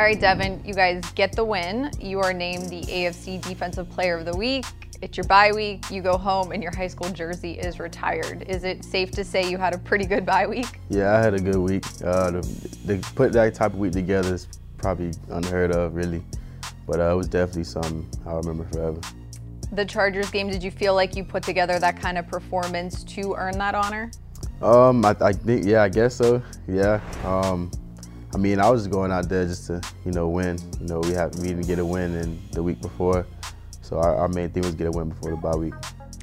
All right, Devin, you guys get the win. You are named the AFC Defensive Player of the Week. It's your bye week. You go home and your high school jersey is retired. Is it safe to say you had a pretty good bye week? Yeah, I had a good week. Uh, to, to put that type of week together is probably unheard of, really. But uh, it was definitely something I'll remember forever. The Chargers game, did you feel like you put together that kind of performance to earn that honor? Um, I, I think, yeah, I guess so. Yeah. Um, I mean, I was just going out there just to, you know, win. You know, we had we didn't get a win in the week before, so our, our main thing was get a win before the bye week.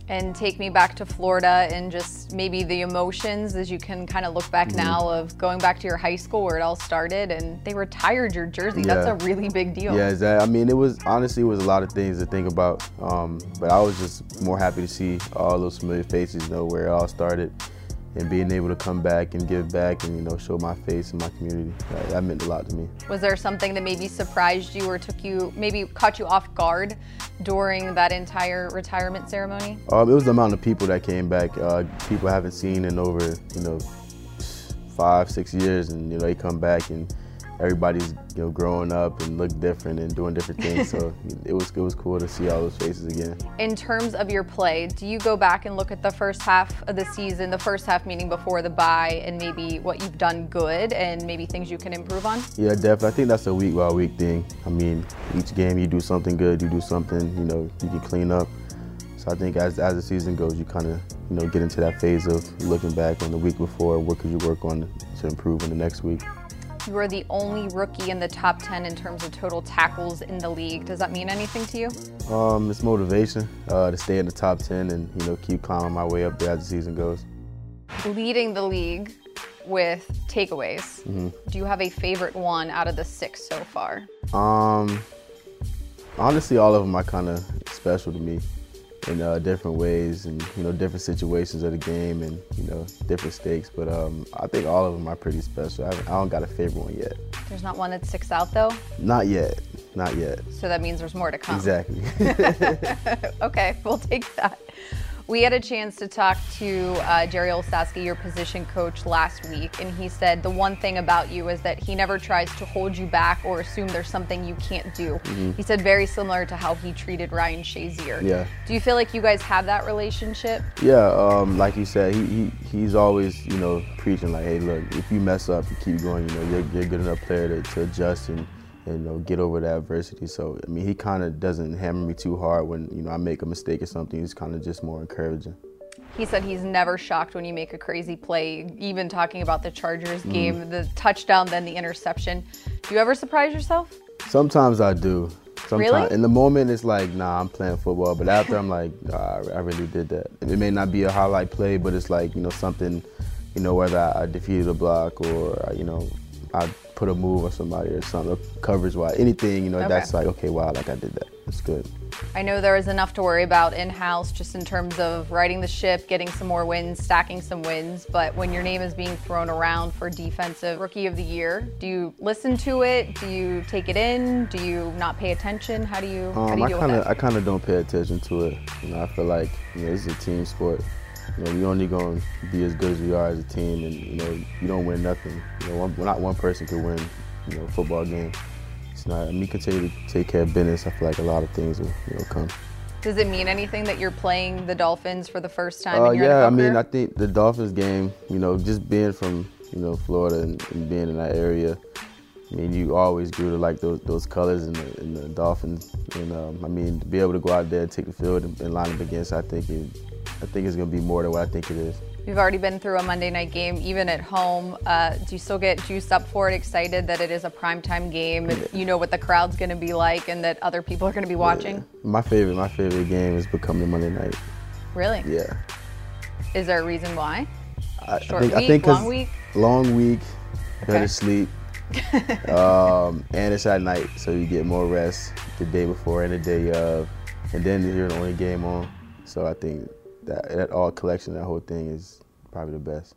And take me back to Florida and just maybe the emotions as you can kind of look back mm-hmm. now of going back to your high school where it all started and they retired your jersey. Yeah. That's a really big deal. Yeah, exactly. I mean, it was honestly it was a lot of things to think about, um, but I was just more happy to see all those familiar faces, you know, where it all started and being able to come back and give back and you know show my face in my community. That, that, meant a lot to me. Was there something that maybe surprised you or took you maybe caught you off guard during that entire retirement ceremony? Um, it was the amount of people that came back uh, people I haven't seen in over you know five six years and you know they come back and everybody's you know growing up and look different and doing different things. so it was it was cool to see all those faces again. In terms of your play, do you go back and look at the first half of the season, the first half meaning before the bye, and maybe what you've done good and maybe things you can improve on? Yeah, definitely. I think that's a week by week thing. I mean, each game you do something good, you do something you know you can clean up. So I think as as the season goes, you kind of you know get into that phase of looking back on the week before, what could you work on to improve in the next week. You are the only rookie in the top 10 in terms of total tackles in the league. Does that mean anything to you? Um, it's motivation uh, to stay in the top 10 and you know keep climbing my way up there as the season goes. Leading the league with takeaways. Mm -hmm. Do you have a favorite one out of the six so far? Um, honestly, all of them are kind of special to me in uh, different ways and you know different situations of the game and you know different stakes. But um, I think all of them are pretty special. I, I, don't got a favorite one yet. There's not one that sticks out though. Not yet. Not yet. So that means there's more to come. Exactly. okay, we'll take that. We had a chance to talk to uh, Jerry Olsavsky, your position coach, last week, and he said the one thing about you is that he never tries to hold you back or assume there's something you can't do. Mm-hmm. He said very similar to how he treated Ryan Shazier. Yeah. Do you feel like you guys have that relationship? Yeah, um, like you said, he, he he's always you know preaching like, hey, look, if you mess up, you keep going. You know, you're, you're a good enough player to, to adjust and and you know, get over the adversity. So I mean, he kind of doesn't hammer me too hard when you know I make a mistake or something. He's kind of just more encouraging. He said he's never shocked when you make a crazy play. Even talking about the Chargers mm-hmm. game, mm. the touchdown, then the interception. Do you ever surprise yourself? Sometimes I do. Sometimes really? in the moment it's like, nah, I'm playing football. But after I'm like, nah, I really did that. It may not be a highlight play, but it's like you know something, you know whether I defeated a block or you know I put a move on somebody or something, coverage wise, anything, you know, okay. that's like, okay, wow, like I did that. It's good. I know there is enough to worry about in house just in terms of riding the ship, getting some more wins, stacking some wins. But when your name is being thrown around for Defensive Rookie of the Year, do you listen to it? Do you take it in? Do you not pay attention? How do you, um, how do you um, I kinda? I kind of don't pay attention to it. You know, I feel like you know, it's a team sport. You know, you're only going to be as good as we are as a team, and you know, you don't win nothing. You know, one, not one person can win, you know, a football game. It's not. And me continue to take care of business. I feel like a lot of things will, you know, come. Does it mean anything that you're playing the Dolphins for the first time? Uh, yeah, I mean, I think the Dolphins game, you know, just being from you know Florida and, and being in that area, I mean, you always grew to like those those colors and the, and the Dolphins. And um, I mean, to be able to go out there and take the field and, and line up against, I think it, I think it's going to be more than what I think it is. You've already been through a Monday night game, even at home. Uh, do you still get juiced up for it, excited that it is a primetime game and you know what the crowd's going to be like and that other people are going to be watching? Yeah. My favorite, my favorite game is becoming Monday night. Really? Yeah. Is there a reason why? I, Short I think, week, I think long week? Long week, okay. better sleep. um, and it's at night, so you get more rest the day before and the day of, and then you're the only game on. So I think that, that all collection, that whole thing is probably the best.